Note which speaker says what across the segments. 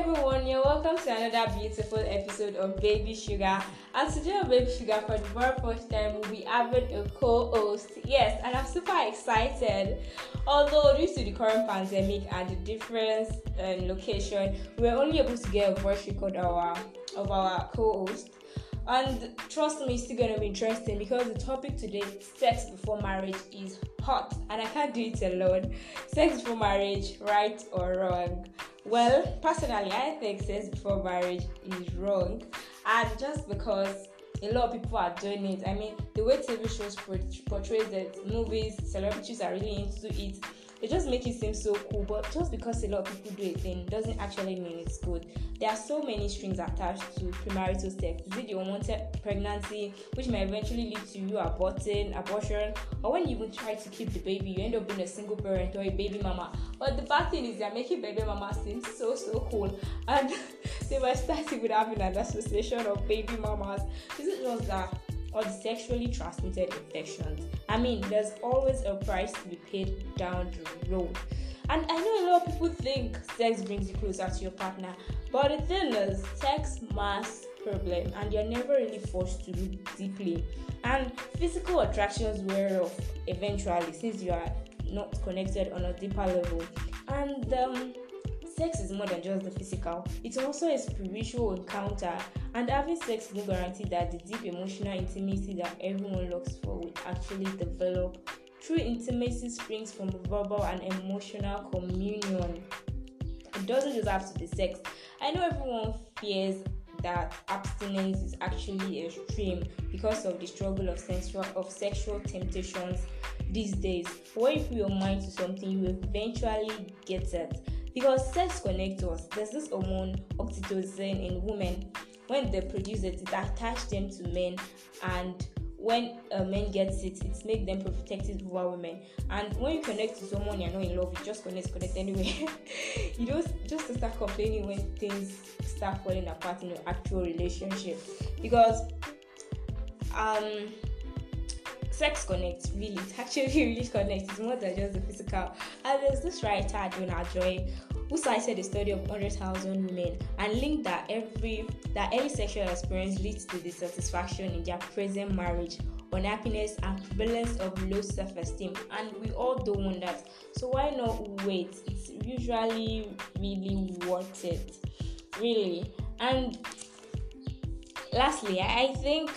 Speaker 1: everyone, you're welcome to another beautiful episode of Baby Sugar. And today on Baby Sugar, for the very first time, we'll be having a co-host. Yes, and I'm super excited. Although due to the current pandemic and the difference in location, we're only able to get a voice record of our of our co-host. And trust me, it's still gonna be interesting because the topic today, sex before marriage, is hot, and I can't do it alone. Sex before marriage, right or wrong? Well, personally, I think sex before marriage is wrong, and just because a lot of people are doing it. I mean, the way TV shows portray it, movies, celebrities are really into it they just make it seem so cool. But just because a lot of people do a thing doesn't actually mean it's good. There are so many strings attached to premarital sex. Is it the unwanted pregnancy, which may eventually lead to you aborting, abortion, or when you even try to keep the baby, you end up being a single parent or a baby mama. But the bad thing is they're making baby mama seem so so cool, and they were starting with having an association of baby mamas. Is it just that? Or sexually transmitted infections. I mean, there's always a price to be paid down the road. And I know a lot of people think sex brings you closer to your partner, but the thing is, sex masks problem and you're never really forced to look deeply. And physical attractions wear off eventually since you are not connected on a deeper level. And um, sex is more than just the physical, it's also a spiritual encounter, and having sex no guarantee that the deep emotional intimacy that everyone looks for will actually develop. True intimacy springs from verbal and emotional communion. It doesn't just have to be sex. I know everyone fears that abstinence is actually extreme because of the struggle of sensual of sexual temptations these days. But if you your mind to something, you eventually get it because sex connects us. There's this hormone oxytocin in women. When they produce it, it attaches them to men, and when a man gets it, it makes them protective over women. And when you connect to someone you're not in love, you just connect, connect anyway. you don't just start complaining when things start falling apart in your actual relationship because um sex connects really. It actually really connects. It's more than just the physical. And there's this writer Jonah Joy who cited a study of 100,000 women and linked that every that any sexual experience leads to dissatisfaction in their present marriage unhappiness and prevalence of low self-esteem. And we all don't want that so why not wait? It's usually really worth it. Really. And lastly i think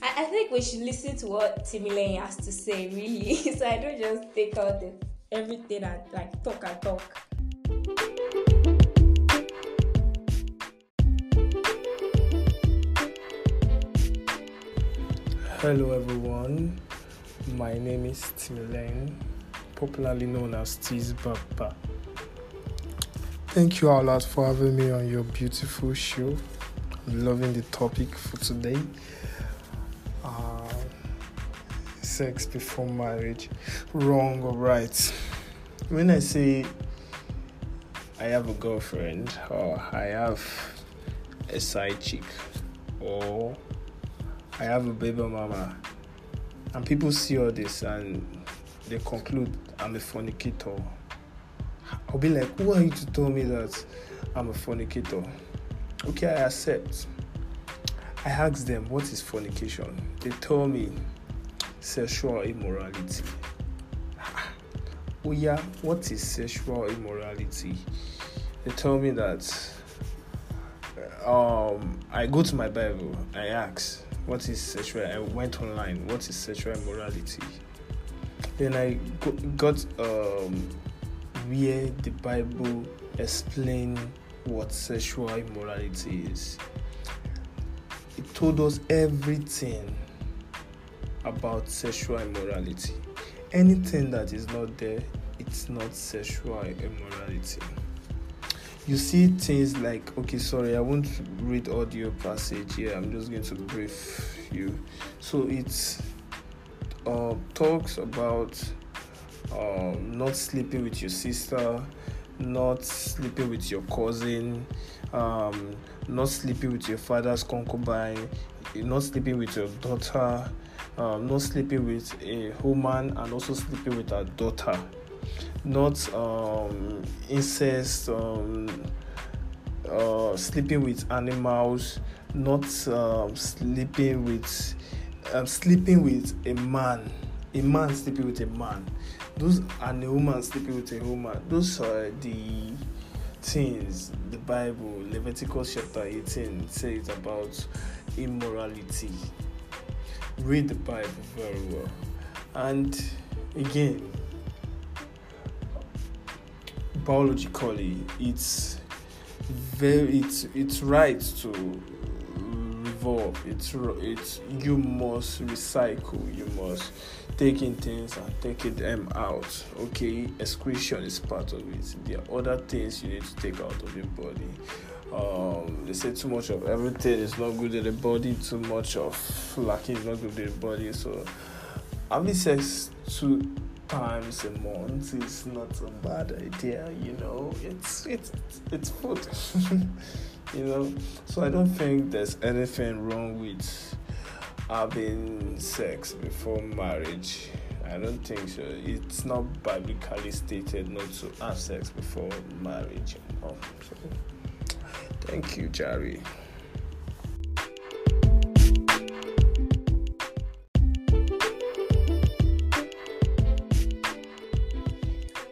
Speaker 1: I, I think we should listen to what Timileyin has to say, really, so I don't just take out the, everything and like talk and talk.
Speaker 2: Hello, everyone. My name is Timileyin, popularly known as Tiz Baba. Thank you all a lot for having me on your beautiful show. I'm loving the topic for today sex before marriage, wrong or right. When I say I have a girlfriend or I have a side chick or I have a baby mama, and people see all this and they conclude I'm a fornicator, I'll be like, who are you to tell me that I'm a fornicator? Okay, I accept. I ask them, what is fornication? They tell me sexual immorality. Oh yeah, what is sexual immorality? They tell me that um, I go to my Bible, I ask, what is sexual? I went online, what is sexual immorality? Then I got um, where the Bible explain what sexual immorality is. It told us everything about sexual immorality. Anything that is not there, it's not sexual immorality. You see things like, okay, sorry, I won't read audio passage here. I'm just going to brief you. So it uh, talks about um, not sleeping with your sister, not sleeping with your cousin, um, not sleeping with your father's concubine, not sleeping with your daughter, um, not sleeping with a woman and also sleeping with her daughter. not um, incest, um, uh, sleeping with animals, not um, sleeping with um, sleeping with a man, a man sleeping with a man. Those and a woman sleeping with a woman. Those are the things the Bible, Leviticus chapter 18, says about immorality. Read the Bible very well. And again, biologically, it's very it's it's right to revolve. It's it's you must recycle. You must take in things and taking them out. Okay, excretion is part of it. There are other things you need to take out of your body. Um, they say too much of everything is not good in the body. Too much of lacking is not good in the body. So having sex two times a month is not a bad idea. You know, it's it's it's food. you know, so I don't think there's anything wrong with having sex before marriage. I don't think so. It's not biblically stated not to have sex before marriage. so, thank you, Jerry.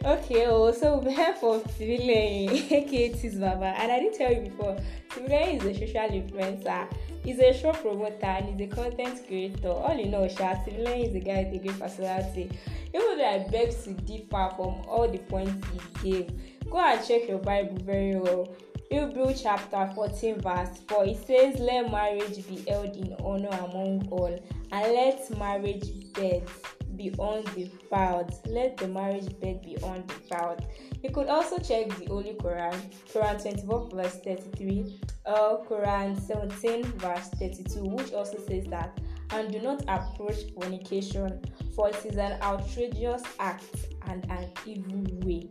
Speaker 1: Okay, oh, so we have for Timileyin, aka Tis Baba, and I didn't tell you before, Timileyin is a social influencer He's a show promoter and he's a content creator. All you know, Sha Timileyin is a guy with a great personality. Even though I beg to differ from all the points he gave, go and check your Bible very well. Hebrew chapter 14, verse 4, it says, Let marriage be held in honor among all, and let marriage beds be undefiled. Let the marriage bed be undefiled. You could also check the Holy Quran, Quran 24 verse 33, or Quran 17 verse 32, which also says that, and do not approach fornication, for it is an outrageous act and an evil way.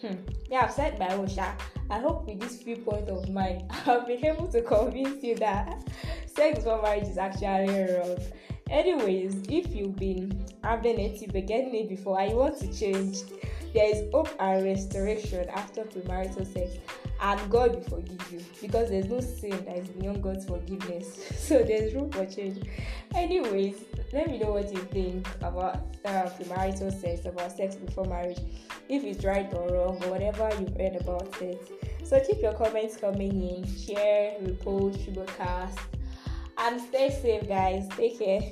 Speaker 1: Hmm. Yeah, I've said my Osha. I hope with this points of mine, I've been able to convince you that sex before marriage is actually wrong. Anyways, if you've been having it, you've been getting it before, and you want to change, there is hope and restoration after premarital sex, and God will forgive you because there's no sin that is beyond God's forgiveness. So there's room for change. Anyways, let me know what you think about uh, premarital sex, about sex before marriage, if it's right or wrong, or whatever you've read about it. So keep your comments coming in, share, repost, broadcast, and stay safe, guys. Take care.